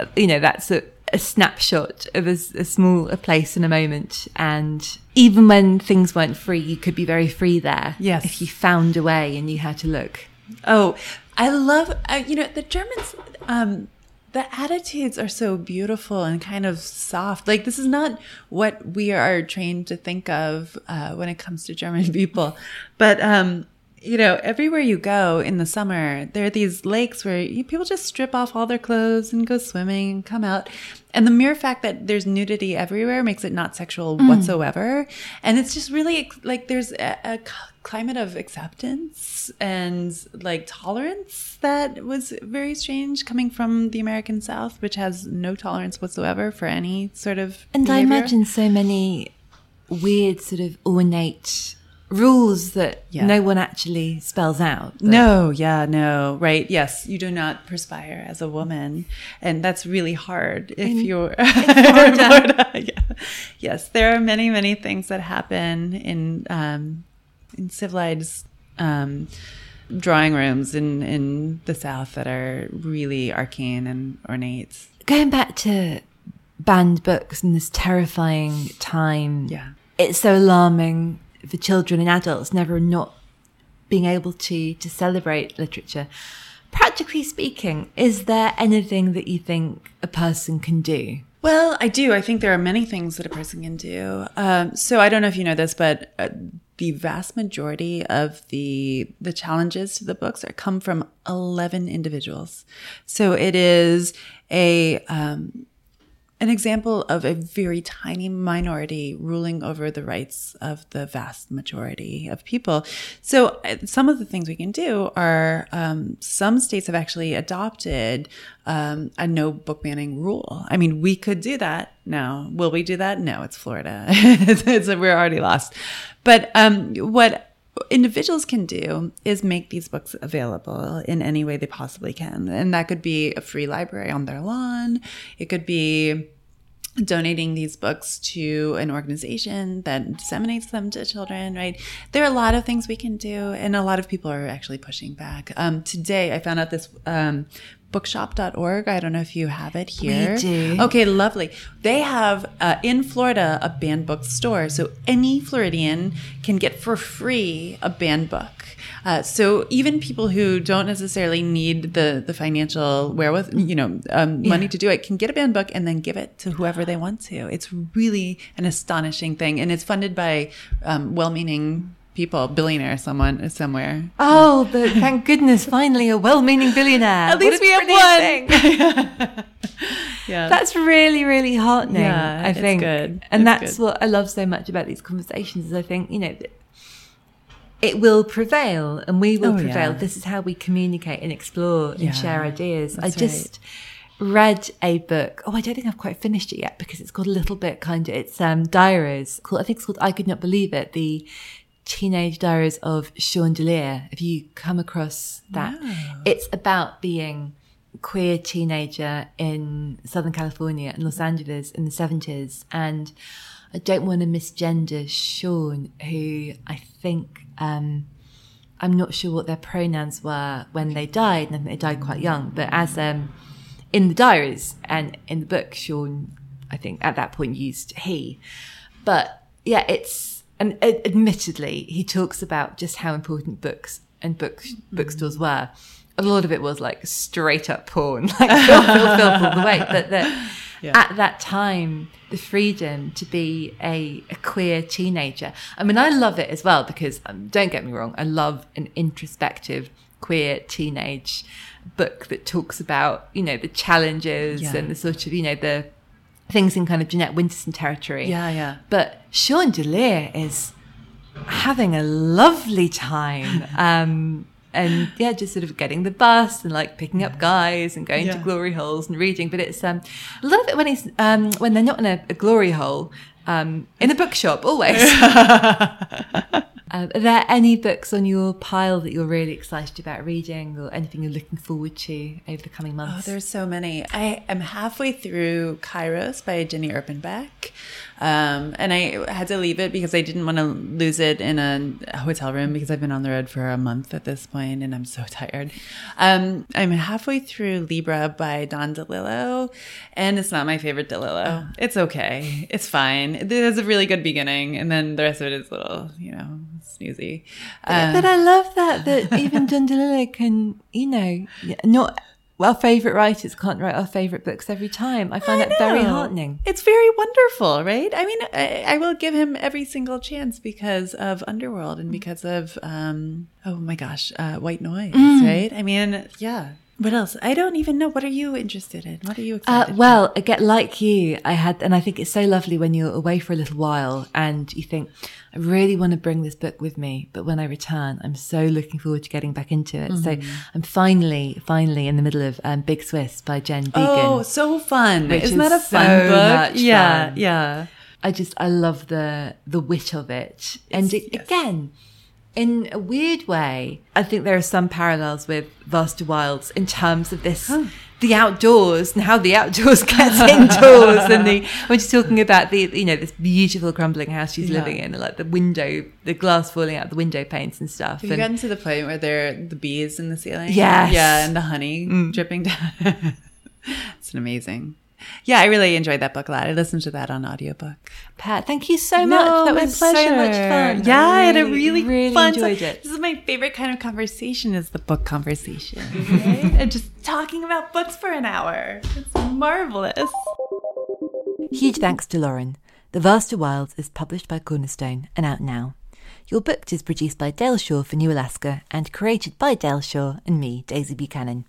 uh, you know, that's a, a snapshot of a, a small a place in a moment. And even when things weren't free, you could be very free there. Yes. if you found a way and knew how to look. Oh, I love, uh, you know, the Germans, um, the attitudes are so beautiful and kind of soft. Like, this is not what we are trained to think of uh, when it comes to German people. But um, you know, everywhere you go in the summer, there are these lakes where you, people just strip off all their clothes and go swimming and come out. And the mere fact that there's nudity everywhere makes it not sexual Mm. whatsoever. And it's just really like there's a, a climate of acceptance and like tolerance that was very strange coming from the American South, which has no tolerance whatsoever for any sort of. And I imagine so many weird, sort of ornate rules that Yeah. no one actually spells out. No, yeah, no, right. Yes, you do not perspire as a woman. And that's really hard if you're Florida. Yeah. Yes, there are many, many things that happen in um, in civilized um, drawing rooms in, in the South that are really arcane and ornate. Going back to banned books and this terrifying time. Yeah. It's so alarming for children and adults never not being able to to celebrate literature. Practically speaking, is there anything that you think a person can do? Well, I do. I think there are many things that a person can do. Um, so I don't know if you know this, but uh, the vast majority of the the challenges to the books are come from eleven individuals. So it is a um, an example of a very tiny minority ruling over the rights of the vast majority of people. So, uh, some of the things we can do are um, some states have actually adopted um, a no book banning rule. I mean, we could do that now. Will we do that? No, it's Florida. it's, it's, we're already lost. But um, what individuals can do is make these books available in any way they possibly can. And that could be a free library on their lawn. It could be donating these books to an organization that disseminates them to children, right? There are a lot of things we can do, and a lot of people are actually pushing back. Um, today, I found out this um, bookshop.org. I don't know if you have it here. we do. Okay, lovely. They have uh, in Florida a banned book store. So any Floridian can get for free a banned book. Uh, so even people who don't necessarily need the the financial wherewithal, you know, um, money to do it, can get a banned book and then give it to whoever they want to. It's really an astonishing thing, and it's funded by um, well-meaning people, billionaire someone somewhere. Oh, the, thank goodness, finally a well-meaning billionaire. At least we have one. Yeah, That's really, really heartening. Yeah, I it's think, good. and It's that's good. what I love so much about these conversations. Is I think you know it will prevail, and we will Oh, prevail. yeah. This is how we communicate and explore and Yeah, share ideas. I just read a book. Oh, I don't think I've quite finished it yet because it's got a little bit kind of. It's um diaries. Called I think it's called I Could Not Believe It. The Teenage Diaries of Sean DeLear. Have you come across that? It's about being queer teenager in Southern California and Los Angeles in the 70s. And I don't want to misgender Sean, who I think, um, I'm not sure what their pronouns were when they died. And they died quite young. But as um, in the diaries and in the book, Sean, I think at that point used he. But yeah, it's and ad- admittedly, he talks about just how important books and book bookstores were. A lot of it was like straight up porn, like all the way. But that at that time, the freedom to be a, a queer teenager. I mean, I love it as well because um, don't get me wrong, I love an introspective queer teenage book that talks about you know the challenges Yeah. and the sort of you know the things in kind of Jeanette Winterson territory. Yeah, yeah. But Sean DeLear is having a lovely time. Um, and yeah, just sort of getting the bus and like picking up guys and going to glory holes and reading. But it's um, a lot of it when he's um, when they're not in a, a glory hole, um, in a bookshop always. Um, are there any books on your pile that you're really excited about reading, or anything you're looking forward to over the coming months? Oh, there's so many. I am halfway through Kairos by Jenny Erpenbeck. Um, and I had to leave it because I didn't want to lose it in a hotel room because I've been on the road for a month at this point and I'm so tired. Um, I'm halfway through Libra by Don DeLillo and it's not my favorite DeLillo. It's okay. It's fine. It has a really good beginning and then the rest of it is a little, you know, snoozy. Um, but I love that that even Don DeLillo can, you know, not our favourite writers can't write our favourite books every time. I find I that very heartening. It's very wonderful, right? I mean, I, I will give him every single chance because of Underworld and because of, um, oh my gosh, uh, White Noise, Mm. right? I mean, yeah. What else? I don't even know. What are you interested in? What are you Uh, excited well, again, like you, I had, and I think it's so lovely when you're away for a little while and you think, I really want to bring this book with me, but when I return, I'm so looking forward to getting back into it. So Mm-hmm. I'm finally, finally in the middle of um, Big Swiss by Jen Beagin. Oh, so fun! Isn't is that a fun so book? yeah, fun. yeah. I just I love the the wit of it, and it, yes. again, in a weird way, I think there are some parallels with Vaster Wilds in terms of this. The outdoors and how the outdoors gets indoors, and the when she's talking about the you know this beautiful crumbling house she's Yeah. living in, and like the window, the glass falling out the window panes and stuff. Have you gotten to the point where there are the bees in the ceiling? Yes. Mm. Yeah, and the honey dripping down. it's amazing. Yeah, I really enjoyed that book a lot. I listened to that on audiobook. Pat, thank you so much. that my was so much fun. Yeah, I had a really, really fun enjoyed time. it. This is my favorite kind of conversation is the book conversation. Right? and just talking about books for an hour. It's marvelous. Huge thanks to Lauren. The Vaster Wilds is published by Cornerstone and out now. You're Booked is produced by Dale Shaw for New Alaska and created by Dale Shaw and me, Daisy Buchanan.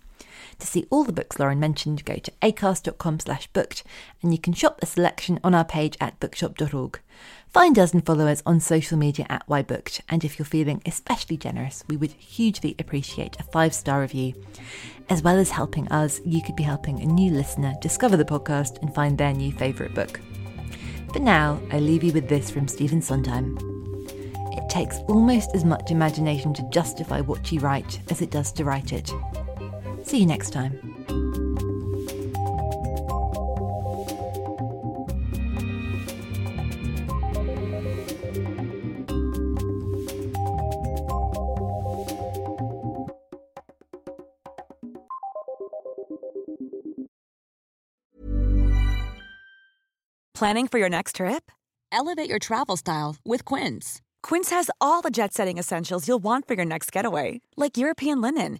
To see all the books Lauren mentioned, go to acast.com slash booked and you can shop a selection on our page at bookshop.org. Find us and follow us on social media at whybooked and if you're feeling especially generous, we would hugely appreciate a five-star review. As well as helping us, you could be helping a new listener discover the podcast and find their new favourite book. For now, I leave you with this from Stephen Sondheim. It takes almost as much imagination to justify what you write as it does to write it. See you next time. Planning for your next trip? Elevate your travel style with Quince. Quince has all the jet setting essentials you'll want for your next getaway, like European linen,